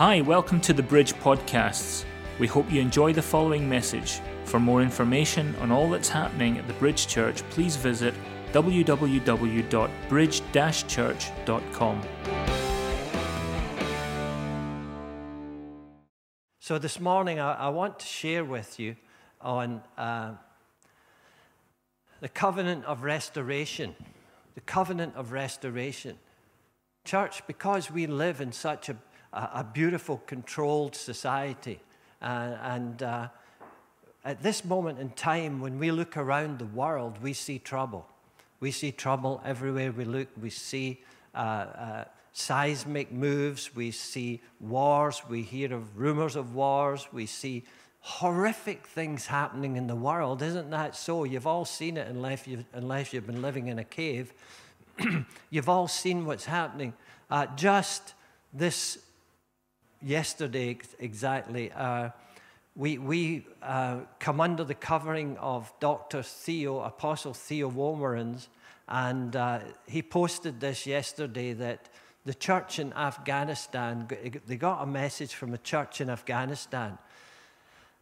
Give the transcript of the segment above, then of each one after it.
Hi, welcome to the Bridge Podcasts. We hope you enjoy the following message. For more information on all that's happening at the Bridge Church, please visit www.bridge church.com. So, this morning I, I want to share with you on uh, the covenant of restoration. The covenant of restoration. Church, because we live in such a a, beautiful, controlled society. Uh, and uh, at this moment in time, when we look around the world, we see trouble. We see trouble everywhere we look. We see uh, uh seismic moves. We see wars. We hear of rumors of wars. We see horrific things happening in the world. Isn't that so? You've all seen it unless you've, unless you've been living in a cave. you've all seen what's happening. Uh, just this yesterday exactly, uh, we, we uh, come under the covering of Dr. Theo, Apostle Theo Wolmarans, and uh, he posted this yesterday that the church in Afghanistan, they got a message from a church in Afghanistan,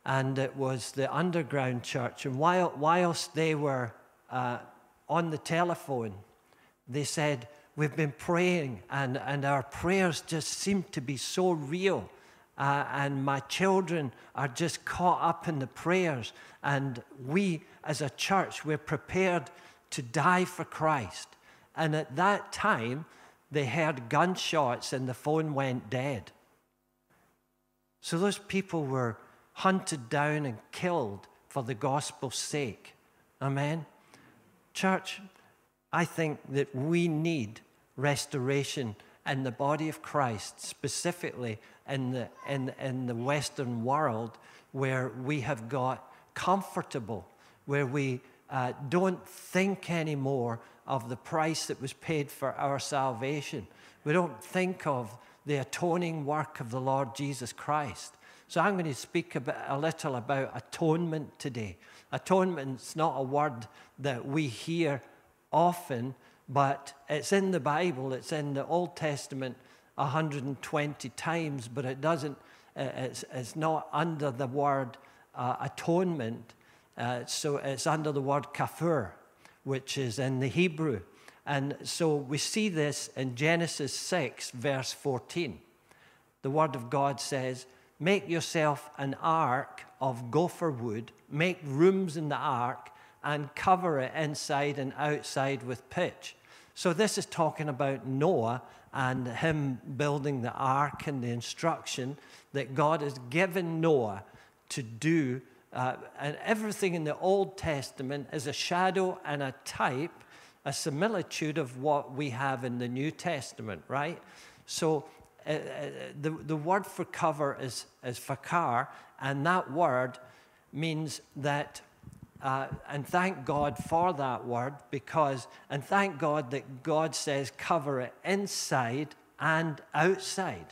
and it was the underground church. And while, whilst they were uh, on the telephone, they said, we've been praying, and, and our prayers just seem to be so real. Uh, and my children are just caught up in the prayers. And we, as a church, we're prepared to die for Christ. And at that time, they heard gunshots and the phone went dead. So those people were hunted down and killed for the gospel's sake. Amen? Church, I think that we need restoration in the body of Christ, specifically in the, in, in the Western world, where we have got comfortable, where we uh, don't think anymore of the price that was paid for our salvation. We don't think of the atoning work of the Lord Jesus Christ. So I'm going to speak a, bit, a little about atonement today. Atonement's not a word that we hear often, but it's in the Bible, it's in the Old Testament 120 times, but it doesn't, uh, it's, it's not under the word uh, atonement. Uh, so it's under the word kaphar, which is in the Hebrew. And so we see this in Genesis 6, verse 14. The word of God says, Make yourself an ark of gopher wood, make rooms in the ark, and cover it inside and outside with pitch. So, this is talking about Noah and him building the ark and the instruction that God has given Noah to do. Uh, and everything in the Old Testament is a shadow and a type, a similitude of what we have in the New Testament, right? So, uh, uh, the, the word for cover is, is fakar, and that word means that uh, and thank God for that word because, and thank God that God says cover it inside and outside,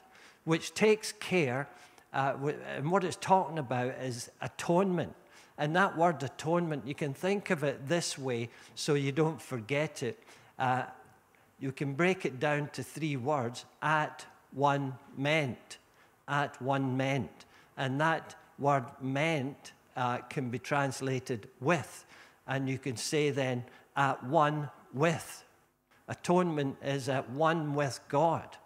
which takes care. Uh, and what it's talking about is atonement. And that word atonement, you can think of it this way so you don't forget it. Uh, you can break it down to three words at one meant. At one meant. And that word meant uh, can be translated with. And you can say then, at one with. Atonement is at one with God.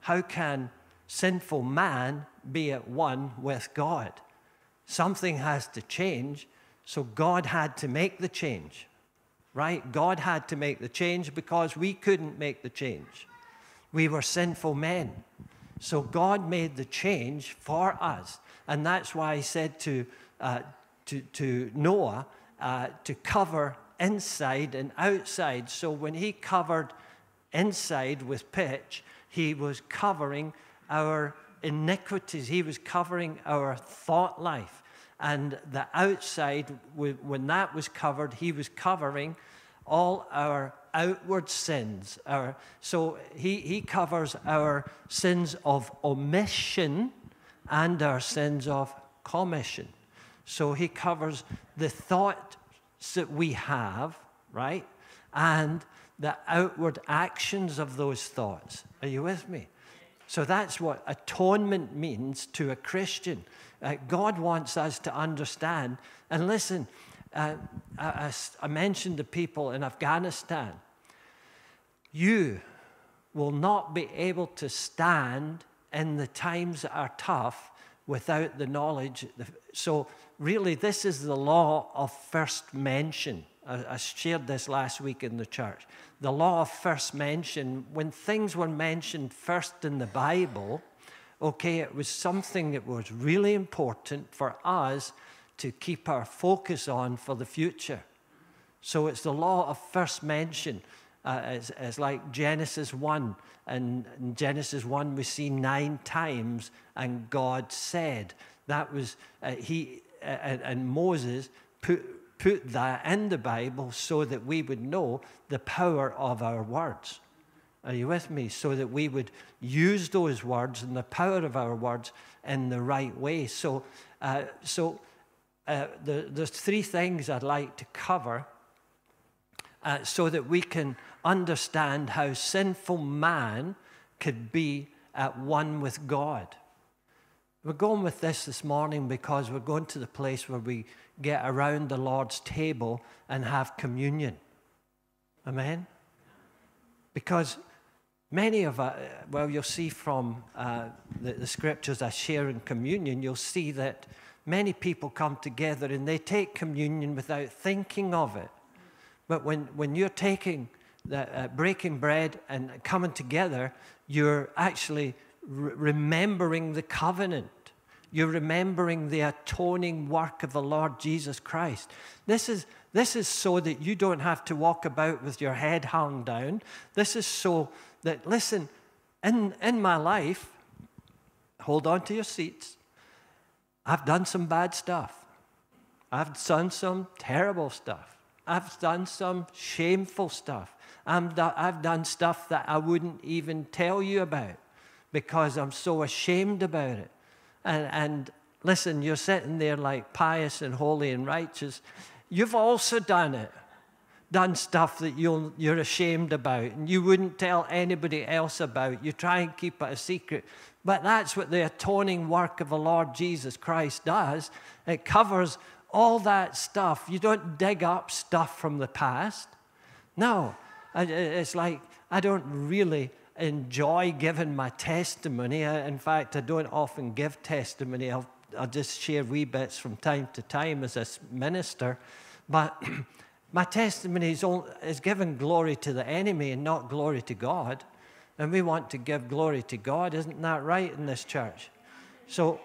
How can sinful man be at one with God? Something has to change, so God had to make the change, right? God had to make the change because we couldn't make the change. We were sinful men. So God made the change for us. And that's why he said to uh, to, to Noah uh, to cover inside and outside. So when he covered inside with pitch, he was covering our iniquities, he was covering our thought life. And the outside, when that was covered, he was covering all our outward sins. Our, so he, he covers our sins of omission and our sins of commission. So he covers the thoughts that we have, right? And the outward actions of those thoughts. Are you with me? So that's what atonement means to a Christian. Uh, God wants us to understand. And listen, uh, I, I mentioned the people in Afghanistan. You will not be able to stand in the times that are tough without the knowledge. So, really, this is the law of first mention. I, shared this last week in the church. The law of first mention, when things were mentioned first in the Bible, okay, it was something that was really important for us to keep our focus on for the future. So it's the law of first mention. Uh, it's, it's, like Genesis 1. And in Genesis 1, we see nine times, and God said. That was, uh, he, uh, and Moses put put that in the Bible so that we would know the power of our words. Are you with me? So that we would use those words and the power of our words in the right way. So, uh, so uh, the, there's three things I'd like to cover uh, so that we can understand how sinful man could be at one with God. We're going with this this morning because we're going to the place where we get around the Lord's table and have communion. Amen? Because many of us, well, you'll see from uh, the, the scriptures I share in communion, you'll see that many people come together and they take communion without thinking of it. But when, when you're taking the, uh, breaking bread and coming together, you're actually re- remembering the covenant. You're remembering the atoning work of the Lord Jesus Christ. This is, this is so that you don't have to walk about with your head hung down. This is so that, listen, in, in my life, hold on to your seats. I've done some bad stuff. I've done some terrible stuff. I've done some shameful stuff. i have done stuff that I wouldn't even tell you about because I'm so ashamed about it. And, and listen, you're sitting there like pious and holy and righteous. You've also done it, done stuff that you you're ashamed about and you wouldn't tell anybody else about. You try and keep it a secret. But that's what the atoning work of the Lord Jesus Christ does. It covers all that stuff. You don't dig up stuff from the past. No, it's like I don't really enjoy giving my testimony. in fact, I don't often give testimony. I'll, I'll just share wee bits from time to time as a minister. But my testimony is, only, is giving glory to the enemy and not glory to God. And we want to give glory to God. Isn't that right in this church? So,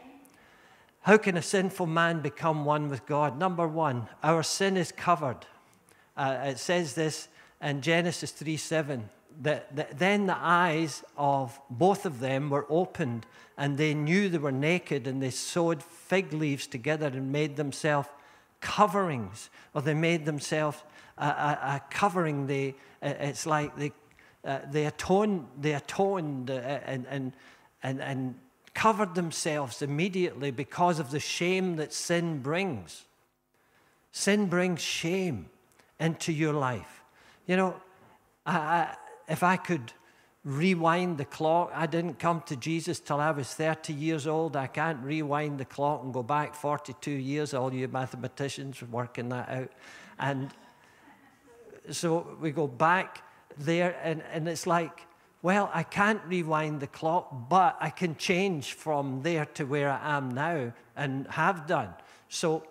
how can a sinful man become one with God? Number one, our sin is covered. Uh, it says this in Genesis 3 7 that, that then the eyes of both of them were opened, and they knew they were naked, and they sewed fig leaves together and made themselves coverings, or they made themselves a, a, a, covering. They, it's like they, uh, they atoned, they atoned uh, and, and, and, and covered themselves immediately because of the shame that sin brings. Sin brings shame into your life. You know, I, if I could rewind the clock, I didn't come to Jesus till I was 30 years old. I can't rewind the clock and go back 42 years. All you mathematicians are working that out. And so we go back there, and, and it's like, well, I can't rewind the clock, but I can change from there to where I am now and have done. So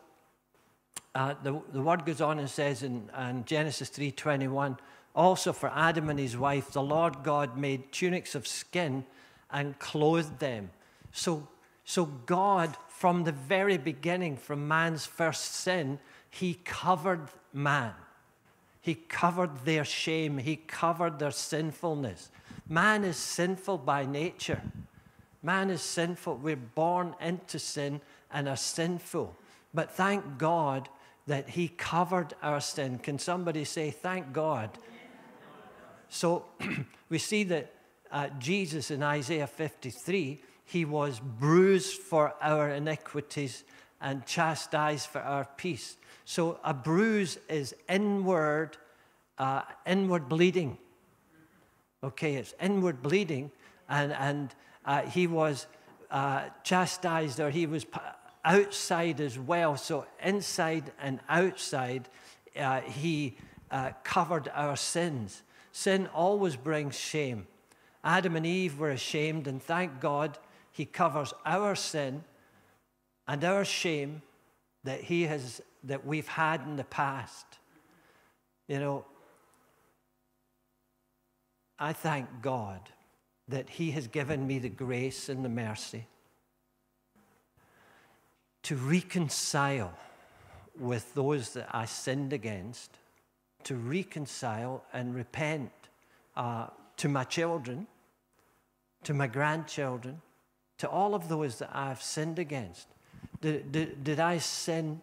uh, the, the word goes on and says in, in Genesis 3:21, also, for Adam and his wife, the Lord God made tunics of skin and clothed them. So, so God, from the very beginning, from man's first sin, he covered man. He covered their shame. He covered their sinfulness. Man is sinful by nature. Man is sinful. We're born into sin and are sinful. But thank God that He covered our sin. Can somebody say, Thank God so we see that uh, Jesus in Isaiah 53, he was bruised for our iniquities and chastised for our peace. So a bruise is inward, uh, inward bleeding. Okay, it's inward bleeding, and, and uh, he was uh, chastised or he was outside as well. So, inside and outside, uh, he uh, covered our sins. Sin always brings shame. Adam and Eve were ashamed, and thank God he covers our sin and our shame that he has that we've had in the past. You know, I thank God that he has given me the grace and the mercy to reconcile with those that I sinned against, to reconcile and repent uh, to my children, to my grandchildren, to all of those that I've sinned against. Did, did, did I sin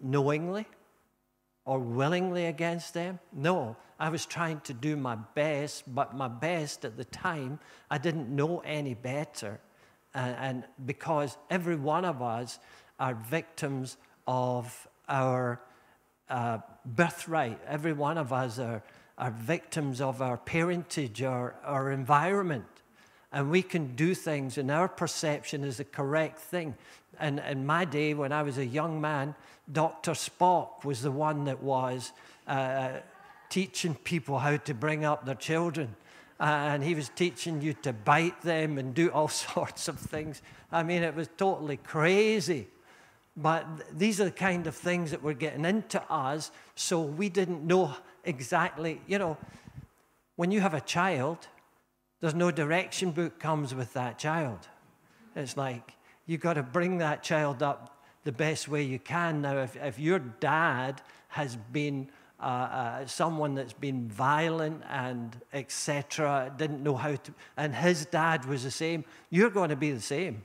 knowingly or willingly against them? No. I was trying to do my best, but my best at the time, I didn't know any better. And, and because every one of us are victims of our uh, birthright, every one of us are, are victims of our parentage or our environment. And we can do things, and our perception is the correct thing. And in my day, when I was a young man, Dr. Spock was the one that was uh, teaching people how to bring up their children. Uh, and he was teaching you to bite them and do all sorts of things. I mean, it was totally crazy. But these are the kind of things that were getting into us, so we didn't know exactly. You know, when you have a child, there's no direction book comes with that child. It's like you've got to bring that child up the best way you can. Now, if, if your dad has been uh, uh, someone that's been violent and etc., didn't know how to, and his dad was the same, you're going to be the same.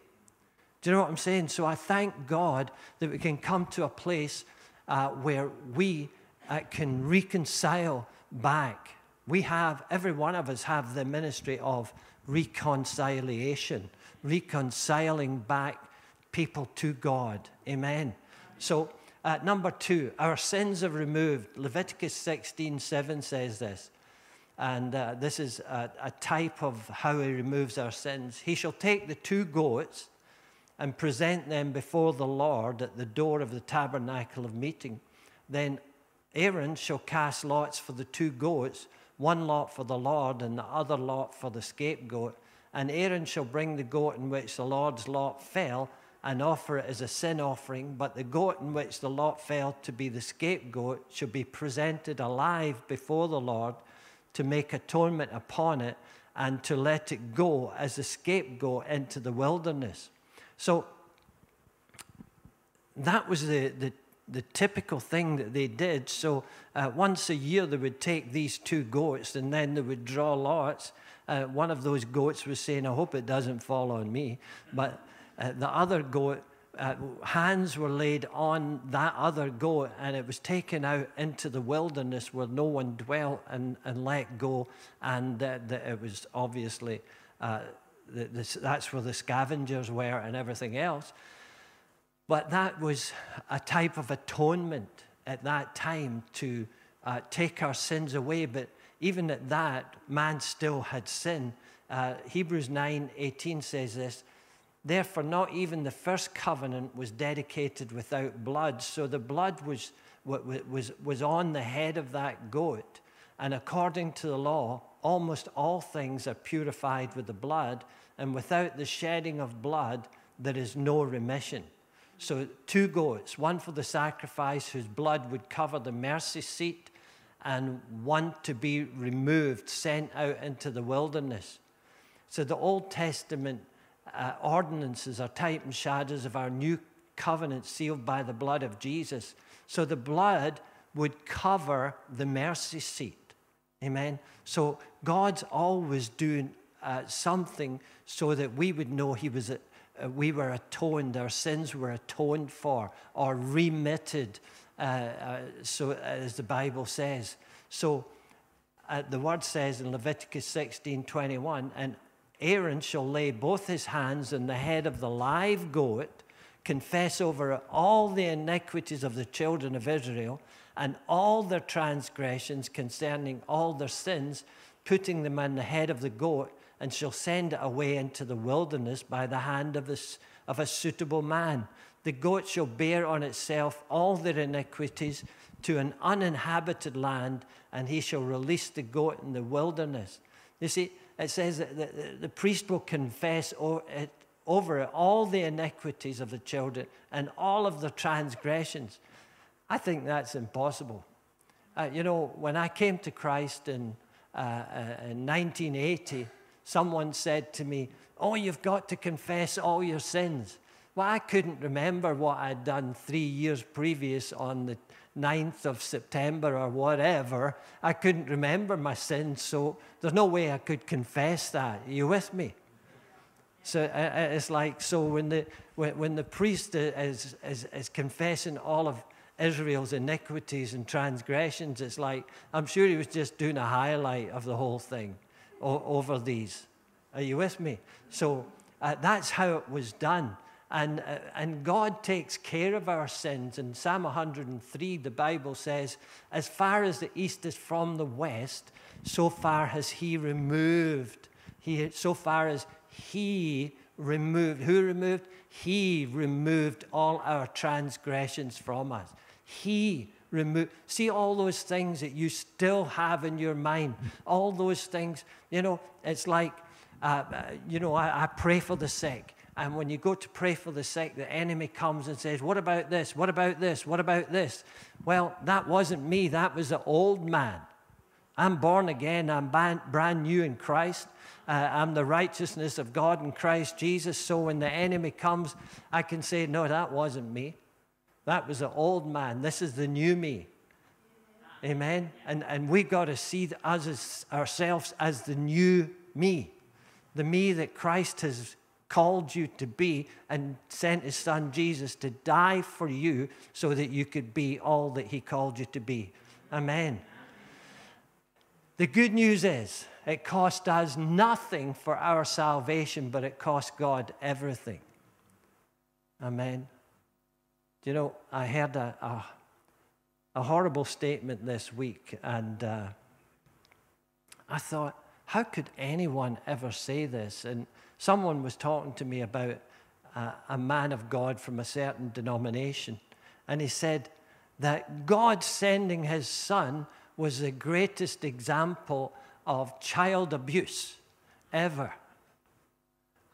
Do you know what I'm saying? So I thank God that we can come to a place uh, where we uh, can reconcile back. We have, every one of us have the ministry of reconciliation, reconciling back people to God. Amen. So uh, number two, our sins are removed. Leviticus 16 7 says this. And uh, this is a, a type of how he removes our sins. He shall take the two goats and present them before the Lord at the door of the tabernacle of meeting. Then Aaron shall cast lots for the two goats, one lot for the Lord and the other lot for the scapegoat. And Aaron shall bring the goat in which the Lord's lot fell and offer it as a sin offering, but the goat in which the lot fell to be the scapegoat should be presented alive before the Lord to make atonement upon it and to let it go as a scapegoat into the wilderness. So that was the, the, the typical thing that they did. So uh, once a year, they would take these two goats and then they would draw lots. Uh, one of those goats was saying, I hope it doesn't fall on me. But uh, the other goat, uh, hands were laid on that other goat, and it was taken out into the wilderness where no one dwelt and, and let go. And it was obviously, uh, the, the, that's where the scavengers were and everything else. But that was a type of atonement at that time to uh, take our sins away. But even at that, man still had sin. Uh, Hebrews 9 18 says this Therefore, not even the first covenant was dedicated without blood. So the blood was, was, was on the head of that goat. And according to the law, almost all things are purified with the blood. And without the shedding of blood, there is no remission. So, two goats, one for the sacrifice, whose blood would cover the mercy seat, and one to be removed, sent out into the wilderness. So, the Old Testament uh, ordinances are type and shadows of our new covenant sealed by the blood of Jesus. So the blood would cover the mercy seat. Amen. So God's always doing uh, something so that we would know He was. Uh, we were atoned, our sins were atoned for or remitted, uh, uh, so as the Bible says. So uh, the word says in Leviticus 16 21, and Aaron shall lay both his hands on the head of the live goat, confess over all the iniquities of the children of Israel and all their transgressions concerning all their sins, putting them on the head of the goat, and shall send it away into the wilderness by the hand of a, of a suitable man. The goat shall bear on itself all their iniquities to an uninhabited land, and he shall release the goat in the wilderness. You see, it says that the, the priest will confess over it all the iniquities of the children and all of the transgressions. I think that's impossible. Uh, you know, when I came to Christ in, uh, uh, in 1980, someone said to me, Oh, you've got to confess all your sins. Well, I couldn't remember what I'd done three years previous on the 9th of September or whatever. I couldn't remember my sins, so there's no way I could confess that. Are you with me? So uh, uh, it's like, so when the, when, the priest is, is, is confessing all of Israel's iniquities and transgressions, it's like, I'm sure he was just doing a highlight of the whole thing over these. Are you with me? So uh, that's how it was done. And, uh, and God takes care of our sins. In Psalm 103, the Bible says, As far as the east is from the west, so far has He removed. He, so far as He removed. Who removed? He removed all our transgressions from us. He removed. See all those things that you still have in your mind. All those things, you know, it's like, uh, uh you know, I, I pray for the sick. And when you go to pray for the sick, the enemy comes and says, What about this? What about this? What about this? Well, that wasn't me. That was the old man. I'm born again. I'm brand new in Christ. Uh, I'm the righteousness of God in Christ Jesus. So when the enemy comes, I can say, No, that wasn't me. That was the old man. This is the new me. Amen. And, and we've got to see us as, ourselves as the new me, the me that Christ has called you to be and sent his son Jesus to die for you so that you could be all that he called you to be. Amen. The good news is it cost us nothing for our salvation, but it cost God everything. Amen. You know, I heard a, a, a horrible statement this week, and uh, I thought, how could anyone ever say this? And Someone was talking to me about a man of God from a certain denomination, and he said that God sending his son was the greatest example of child abuse ever.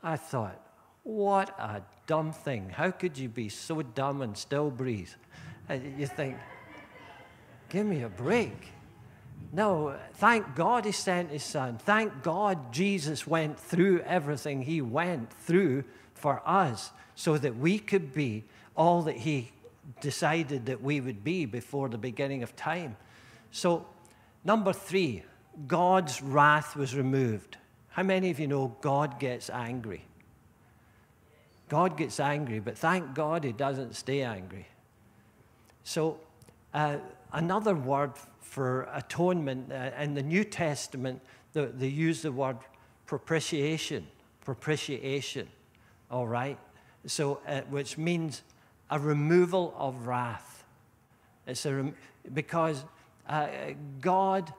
I thought, what a dumb thing. How could you be so dumb and still breathe? And you think, give me a break. No, thank God he sent his son. Thank God Jesus went through everything he went through for us so that we could be all that he decided that we would be before the beginning of time. So, number three, God's wrath was removed. How many of you know God gets angry? God gets angry, but thank God he doesn't stay angry. So, uh, another word for atonement. Uh, in the New Testament, the, they use the word propitiation. Propitiation, all right? So, uh, which means a removal of wrath. It's a because uh, God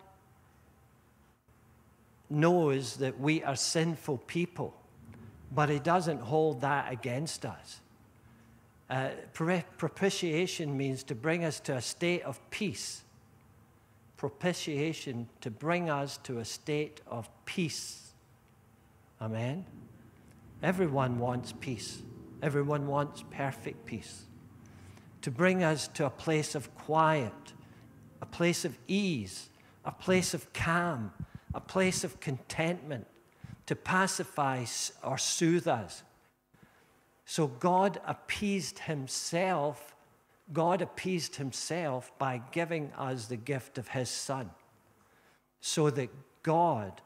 knows that we are sinful people, but He doesn't hold that against us. Uh, propitiation means to bring us to a state of peace propitiation to bring us to a state of peace. Amen? Everyone wants peace. Everyone wants perfect peace. To bring us to a place of quiet, a place of ease, a place of calm, a place of contentment, to pacify or soothe us. So God appeased himself God appeased himself by giving us the gift of his son. So that God,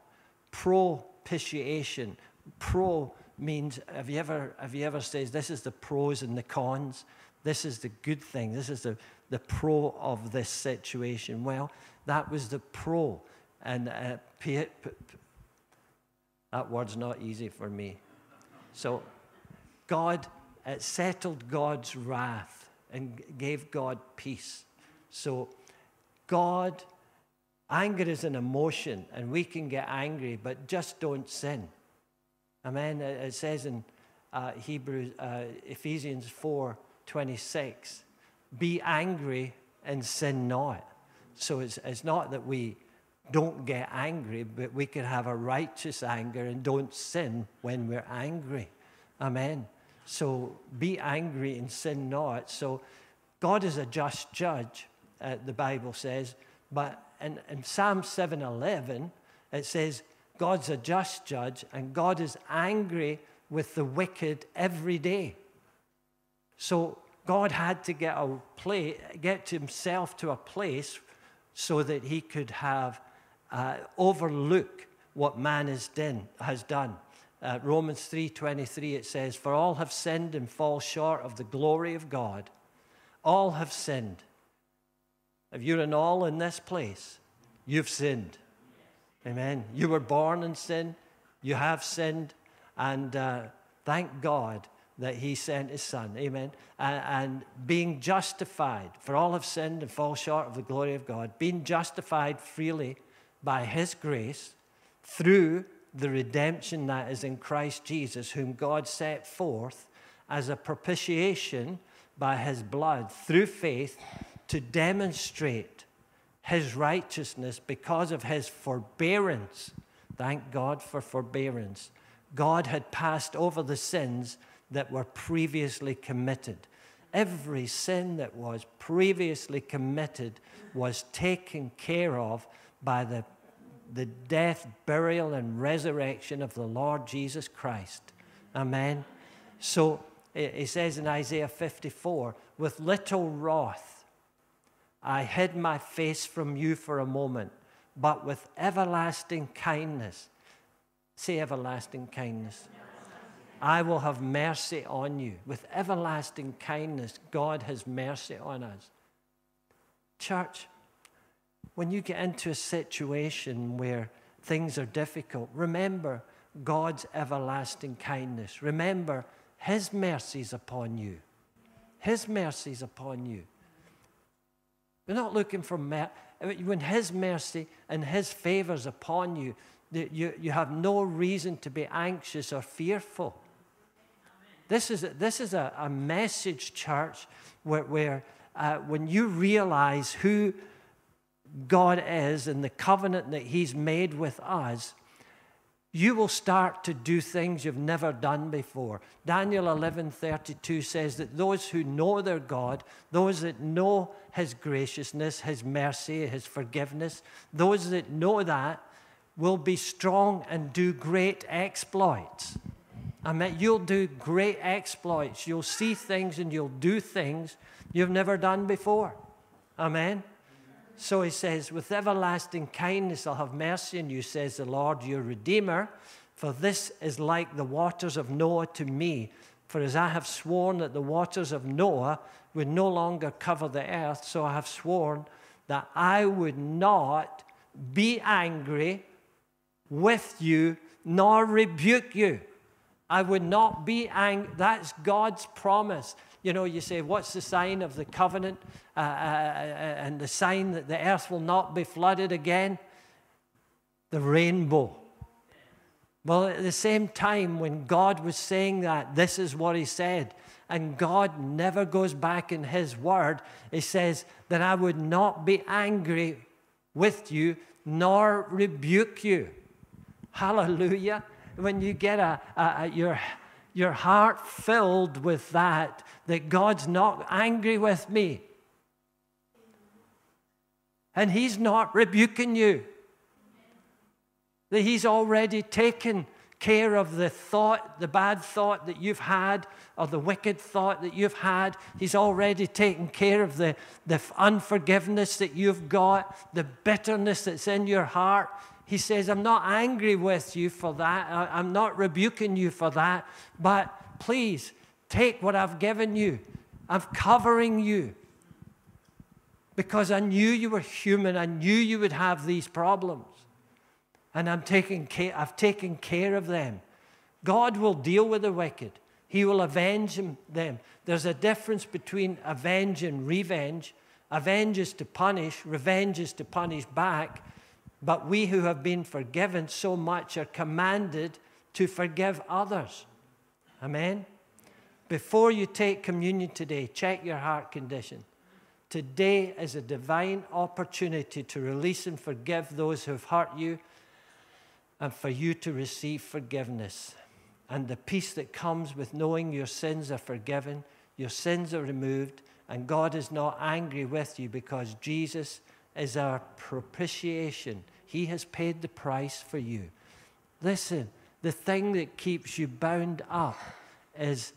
propitiation, pro means, have you ever, have you ever said, this is the pros and the cons? This is the good thing. This is the, the pro of this situation. Well, that was the pro. And uh, that word's not easy for me. So, God, it settled God's wrath and gave God peace. So God Anger is an emotion, and we can get angry, but just don't sin. Amen. It says in uh, Hebrews, uh, Ephesians 4 26, be angry and sin not. So it's, it's not that we don't get angry, but we can have a righteous anger and don't sin when we're angry. Amen. So be angry and sin not. So God is a just judge, uh, the Bible says. But in, in Psalm 7:11, it says, God's a just judge, and God is angry with the wicked every day. So God had to get, a play, get himself to a place so that he could have uh, overlook what man has done. Has done. Uh, Romans 3:23 it says, "For all have sinned and fall short of the glory of God. All have sinned." If you're an all in this place, you've sinned. Amen. You were born in sin. You have sinned, and uh, thank God that He sent His Son. Amen. And, and being justified, for all have sinned and fall short of the glory of God, being justified freely by His grace through the redemption that is in Christ Jesus, whom God set forth as a propitiation by His blood through faith to demonstrate His righteousness because of His forbearance. Thank God for forbearance. God had passed over the sins that were previously committed. Every sin that was previously committed was taken care of by the, the death, burial, and resurrection of the Lord Jesus Christ. Amen. So it says in Isaiah 54 with little wrath, I hid my face from you for a moment, but with everlasting kindness. Say everlasting kindness. I will have mercy on you. With everlasting kindness, God has mercy on us. Church, when you get into a situation where things are difficult, remember God's everlasting kindness. Remember His mercies upon you. His mercies upon you. We're not looking for mer- when His mercy and His favors upon you, you, you have no reason to be anxious or fearful. This is a, this is a, a message, church, where, where uh, when you realize who God is and the covenant that He's made with us, you will start to do things you've never done before. Daniel 11:32 says that those who know their God, those that know his graciousness, his mercy, his forgiveness, those that know that will be strong and do great exploits. I mean, you'll do great exploits. You'll see things and you'll do things you've never done before. Amen. So he says, With everlasting kindness I'll have mercy on you, says the Lord, your Redeemer. For this is like the waters of Noah to me. For as I have sworn that the waters of Noah would no longer cover the earth, so I have sworn that I would not be angry with you nor rebuke you. I would not be angry. That's God's promise. You know, you say, what's the sign of the covenant uh, uh, uh, and the sign that the earth will not be flooded again? The rainbow. Well, at the same time, when God was saying that, this is what he said. And God never goes back in his word. He says that I would not be angry with you nor rebuke you. Hallelujah. When you get a, a, a your your heart filled with that, that God's not angry with me. And He's not rebuking you. That He's already taken care of the thought, the bad thought that you've had, or the wicked thought that you've had. He's already taken care of the, the unforgiveness that you've got, the bitterness that's in your heart. He says, I'm not angry with you for that. I'm not rebuking you for that. But please take what I've given you. I'm covering you because I knew you were human. I knew you would have these problems. And I'm taking care, I've taken care of them. God will deal with the wicked. He will avenge them. There's a difference between avenge and revenge. Avenge is to punish, revenge is to punish back. But we who have been forgiven so much are commanded to forgive others. Amen? Before you take communion today, check your heart condition. Today is a divine opportunity to release and forgive those who have hurt you and for you to receive forgiveness. And the peace that comes with knowing your sins are forgiven, your sins are removed, and God is not angry with you because Jesus is our propitiation. He has paid the price for you. Listen, the thing that keeps you bound up is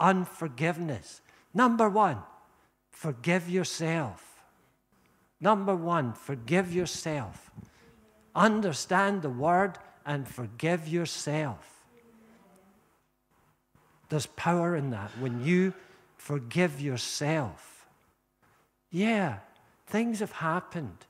unforgiveness. Number one, forgive yourself. Number one, forgive yourself. Understand the word and forgive yourself. There's power in that when you forgive yourself. Yeah, things have happened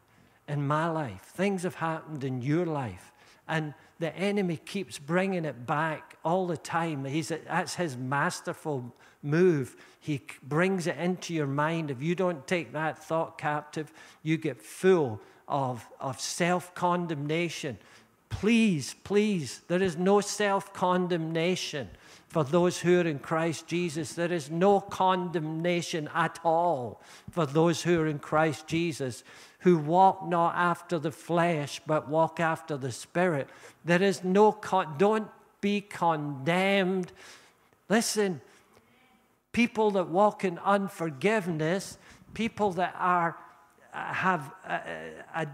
in my life, things have happened in your life. And the enemy keeps bringing it back all the time. He's, that's his masterful move. He brings it into your mind. If you don't take that thought captive, you get full of, of self condemnation. Please, please, there is no self condemnation for those who are in Christ Jesus. There is no condemnation at all for those who are in Christ Jesus, who walk not after the flesh, but walk after the Spirit. There is no, con- don't be condemned. Listen, people that walk in unforgiveness, people that are, uh, have uh, uh,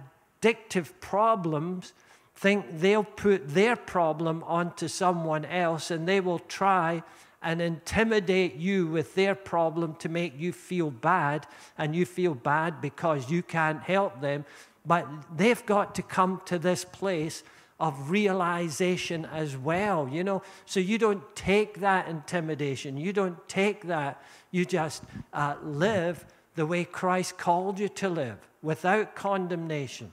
addictive problems, think they'll put their problem onto someone else and they will try and intimidate you with their problem to make you feel bad, and you feel bad because you can't help them. But they've got to come to this place of realization as well, you know. So you don't take that intimidation, you don't take that, you just uh, live the way Christ called you to live without condemnation.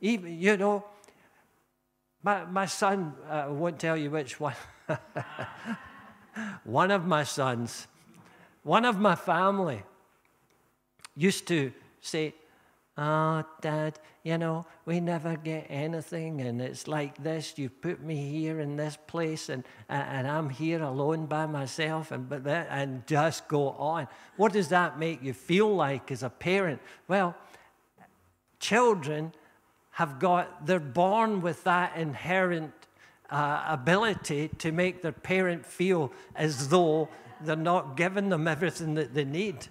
Even, you know, my, my son, uh, I won't tell you which one. one of my sons, one of my family, used to say, Oh, Dad, you know, we never get anything, and it's like this. You put me here in this place, and, and I'm here alone by myself, and, but that, and just go on. What does that make you feel like as a parent? Well, children have got, they're born with that inherent uh, ability to make their parent feel as though they're not giving them everything that they need.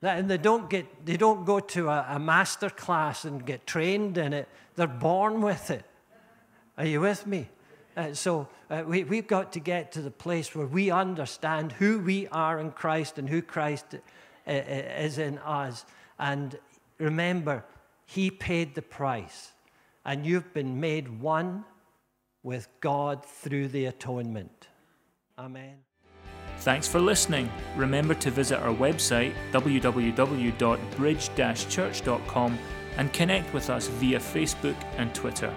And they don't, get, they don't go to a, a master class and get trained in it. They're born with it. Are you with me? Uh, so uh, we, we've got to get to the place where we understand who we are in Christ and who Christ uh, uh is in us. And remember, he paid the price, and you've been made one with God through the atonement. Amen. Thanks for listening. Remember to visit our website www.bridge church.com and connect with us via Facebook and Twitter.